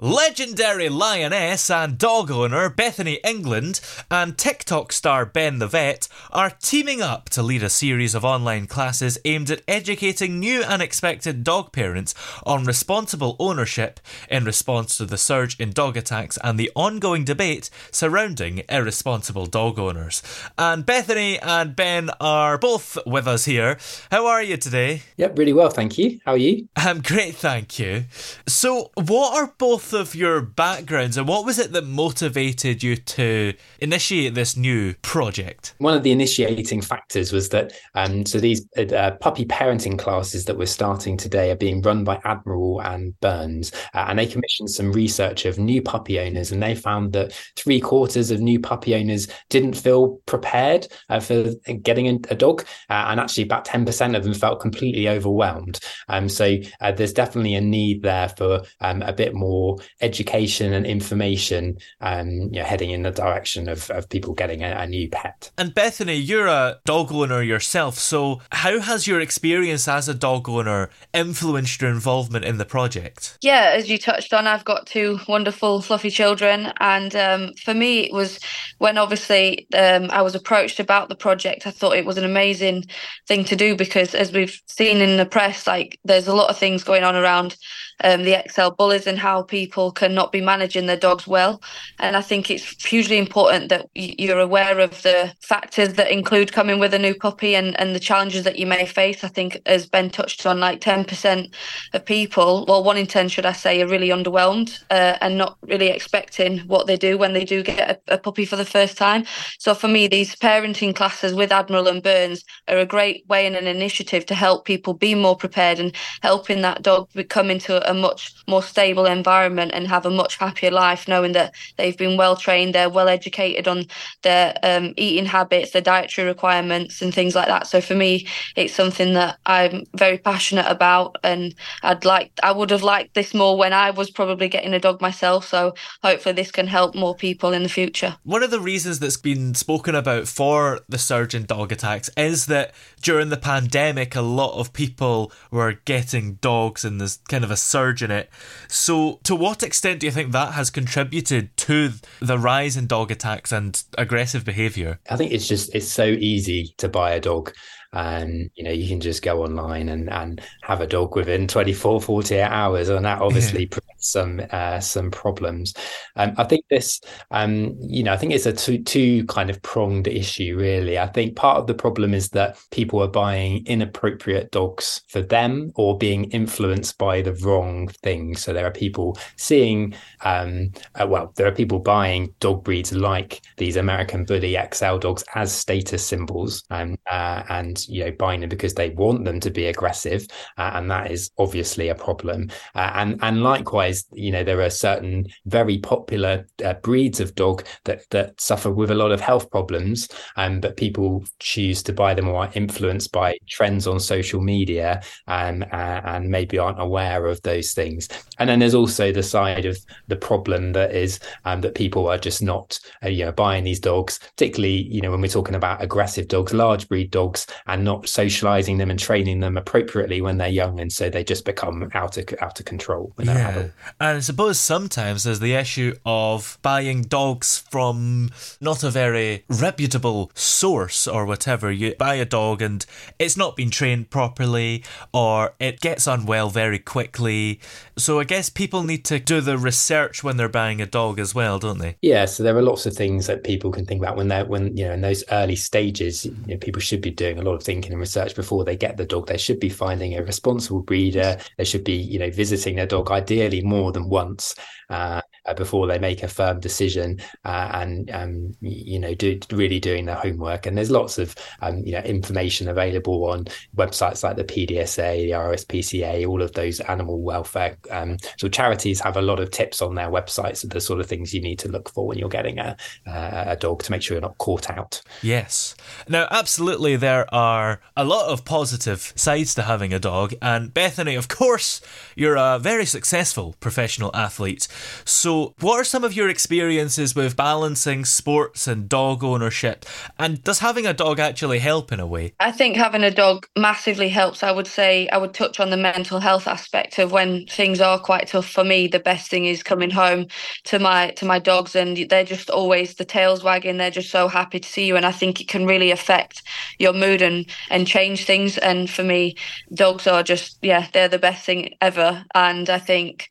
Legendary lioness and dog owner Bethany England and TikTok star Ben the Vet are teaming up to lead a series of online classes aimed at educating new and expectant dog parents on responsible ownership in response to the surge in dog attacks and the ongoing debate surrounding irresponsible dog owners. And Bethany and Ben are both with us here. How are you today? Yep, really well, thank you. How are you? I'm great, thank you. So, what are both of your backgrounds and what was it that motivated you to initiate this new project? One of the initiating factors was that um, so these uh, puppy parenting classes that we're starting today are being run by Admiral and Burns, uh, and they commissioned some research of new puppy owners, and they found that three quarters of new puppy owners didn't feel prepared uh, for getting a, a dog, uh, and actually about ten percent of them felt completely overwhelmed. Um, so uh, there's definitely a need there for um, a bit more education and information, um, you know, heading in the direction of, of people getting a, a new pet. And Bethany, you're a dog owner yourself, so how has your experience as a dog owner influenced your involvement in the project? Yeah, as you touched on, I've got two wonderful, fluffy children. And um, for me, it was when obviously um, I was approached about the project, I thought it was an amazing thing to do because, as we've seen in the press, like there's a lot of things going on around um, the XL bullies and how people cannot be managing their dogs well. And I think it's hugely important that you're aware of the factors that include coming with a new puppy and, and the challenges that you may face. I think, as Ben touched on, like 10% of people, well, one in 10, should I say, are really underwhelmed uh, and not really expecting what they do when they do get a, a puppy for the first time. So for me, these parenting classes with Admiral and Burns are a great way and an initiative to help people be more prepared and helping that dog become into a much more stable environment and have a much happier life, knowing that they've been well trained, they're well educated on their um, eating habits, their dietary requirements, and things like that. So for me, it's something that I'm very passionate about, and I'd like, I would have liked this more when I was probably getting a dog myself. So hopefully, this can help more people in the future. One of the reasons that's been spoken about for the surge in dog attacks is that during the pandemic, a lot of people were getting dogs, and there's kind of a surge in it. So, to what extent do you think that has contributed to the rise in dog attacks and aggressive behaviour? I think it's just it's so easy to buy a dog and you know you can just go online and and have a dog within 24 48 hours and that obviously presents some uh, some problems. Um, i think this um, you know i think it's a two two kind of pronged issue really. I think part of the problem is that people are buying inappropriate dogs for them or being influenced by the wrong things so there are people seeing um, uh, well there are people buying dog breeds like these american bully xl dogs as status symbols um, uh, and you know buying them because they want them to be aggressive uh, and that is obviously a problem. Uh, and and likewise you know there are certain very popular uh, breeds of dog that that suffer with a lot of health problems um, but people choose to buy them or are influenced by trends on social media um, uh, and maybe aren't aware of those things. And then there's also the side of the problem that is um, that people are just not uh, you know buying these dogs particularly you know when we're talking about aggressive dogs large breed dogs and not socializing them and training them appropriately when they're young, and so they just become out of out of control when they're Yeah. adult. And I suppose sometimes there's the issue of buying dogs from not a very reputable source or whatever. You buy a dog and it's not been trained properly or it gets unwell very quickly. So I guess people need to do the research when they're buying a dog as well, don't they? Yeah, so there are lots of things that people can think about when they're when you know in those early stages. You know, people should be doing a lot of thinking and research before they get the dog. They should be finding a responsible breeder. They should be you know visiting their dog ideally more than once uh, uh, before they make a firm decision uh, and um, you know do really doing their homework. And there's lots of um, you know information available on websites like the PDSA, the RSPCA, all of those animal welfare. Um, so charities have a lot of tips on their websites of the sort of things you need to look for when you're getting a, a a dog to make sure you're not caught out. Yes. Now, absolutely, there are a lot of positive sides to having a dog. And Bethany, of course, you're a very successful professional athlete. So, what are some of your experiences with balancing sports and dog ownership? And does having a dog actually help in a way? I think having a dog massively helps. I would say I would touch on the mental health aspect of when things are quite tough for me. The best thing is coming home to my to my dogs, and they're just always the tails wagging. They're just so happy to see you, and I think it can really affect your mood and and change things. And for me, dogs are just yeah, they're the best thing ever. And I think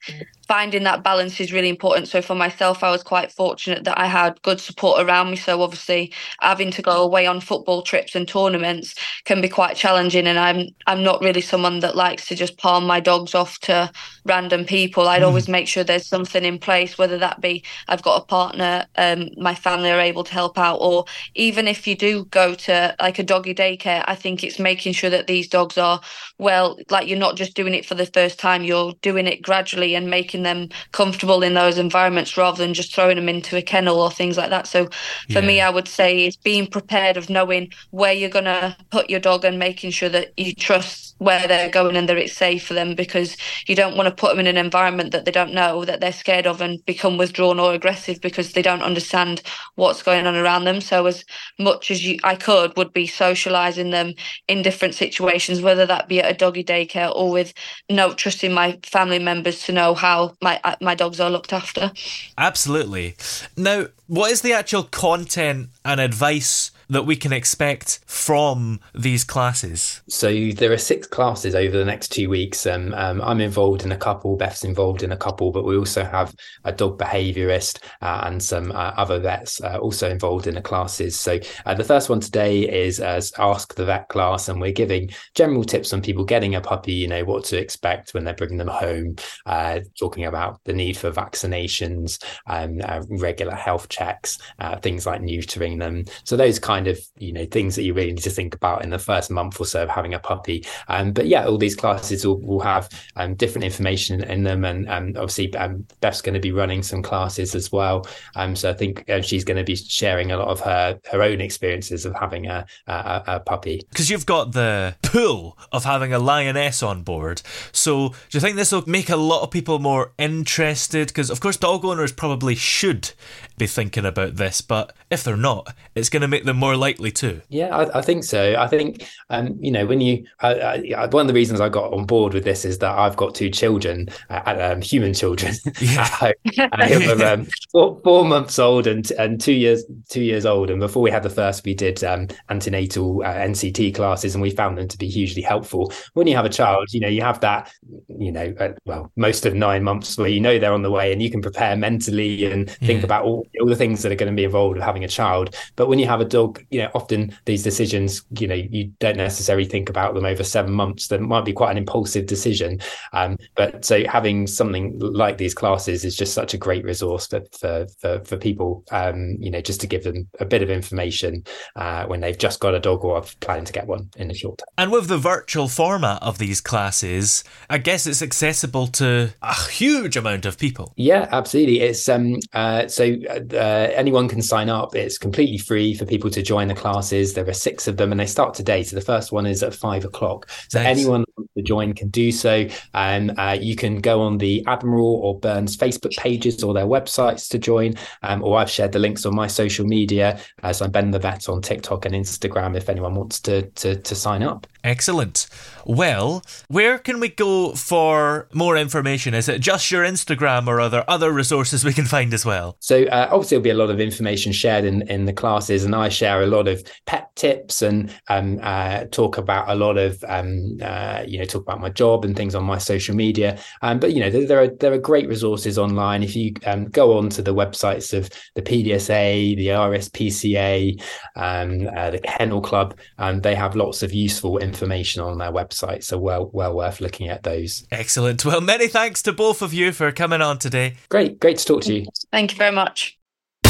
finding that balance is really important. So for myself, I was quite fortunate that I had good support around me. So obviously, having to go away on football trips and tournaments can be quite challenging. And I'm I'm not really someone that likes to just palm my dogs off to random people. I'd always make sure there's something in place, whether that be I've got a partner, um, my family are able to help out, or even if you do go to like a doggy daycare, I think it's making sure that these dogs are well, like you're not just doing it for the first time, you're doing it gradually and making them comfortable in those environments rather than just throwing them into a kennel or things like that. So for me, I would say it's being prepared of knowing where you're going to put your dog and making sure that you trust where they're going and that it's safe for them because you don't want to put them in an environment that they don't know, that they're scared of and become withdrawn or aggressive because they don't understand what's going on around them. So as much as you I could would be socializing them in different situations, whether that be at a doggy daycare or with no trusting my family members to know how my uh, my dogs are looked after. Absolutely. Now, what is the actual content and advice that we can expect from these classes? So there are six classes over the next two weeks. Um, um, I'm involved in a couple. Beth's involved in a couple, but we also have a dog behaviourist uh, and some uh, other vets uh, also involved in the classes. So uh, the first one today is as Ask the Vet class, and we're giving general tips on people getting a puppy. You know what to expect when they're bringing them home. Uh, talking about the need for vaccinations, um, uh, regular health checks, uh, things like neutering them. So those kind of you know things that you really need to think about in the first month or so of having a puppy. Um, but yeah, all these classes will, will have um, different information in them, and um, obviously um, Beth's going to be running some classes as well. Um, so I think uh, she's going to be sharing a lot of her her own experiences of having a a, a puppy. Because you've got the pull of having a lioness on board. So, do you think this will make a lot of people more interested? Because, of course, dog owners probably should be thinking about this, but if they're not, it's going to make them more likely to. Yeah, I, I think so. I think um, you know when you uh, uh, one of the reasons I got on board with this is that I've got two children, uh, um, human children at home, uh, um, four, four months old and and two years two years old. And before we had the first, we did um, antenatal uh, NCT classes, and we found them to be hugely helpful. When you have a child, you know you have that you know uh, well most of nine months where you know they're on the way, and you can prepare mentally and think Yeah. about all, all the things that are going to be involved with having a child. But when you have a dog, you know often these decisions, you know, you don't necessarily think about them over seven months. That might be quite an impulsive decision. Um, but so having something like these classes is just such a great resource for for for, for people. Um, you know, just to give them a bit of information uh, when they've just got a dog or are planning to get one in the short term. And with the virtual format of these classes, I guess it's accessible to a huge amount of people. Yeah, absolutely. It's um uh so uh, anyone can sign up. It's completely free for people to join the classes. There are six of them, and they start today. So the first one is at five o'clock. So Nice. anyone wants to join can do so. And uh, you can go on the Admiral or Burns Facebook pages or their websites to join. Um, or I've shared the links on my social media. Uh, so I'm Ben the Vet on TikTok and Instagram if anyone wants to, to, to sign up. Excellent. Well, where can we go for more information? Is it just your Instagram or are there other resources we can find as well? So, uh, obviously, there'll be a lot of information shared in, in the classes, and I share a lot of pet tips and um, uh, talk about a lot of, um, uh, you know, talk about my job and things on my social media. Um, but, you know, there, there, are, there are great resources online. If you um, go on to the websites of the PDSA, the RSPCA, um, uh, the Kennel Club, um, they have lots of useful information information on their website. So well, well worth looking at those. Excellent. Well, many thanks to both of you for coming on today. Great, great to talk to you. Thank you very much. Oh,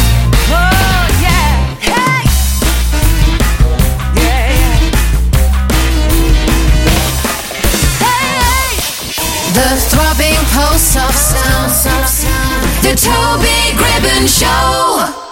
yeah. Hey! The throbbing pulse of sound. The Toby Gribbon Show.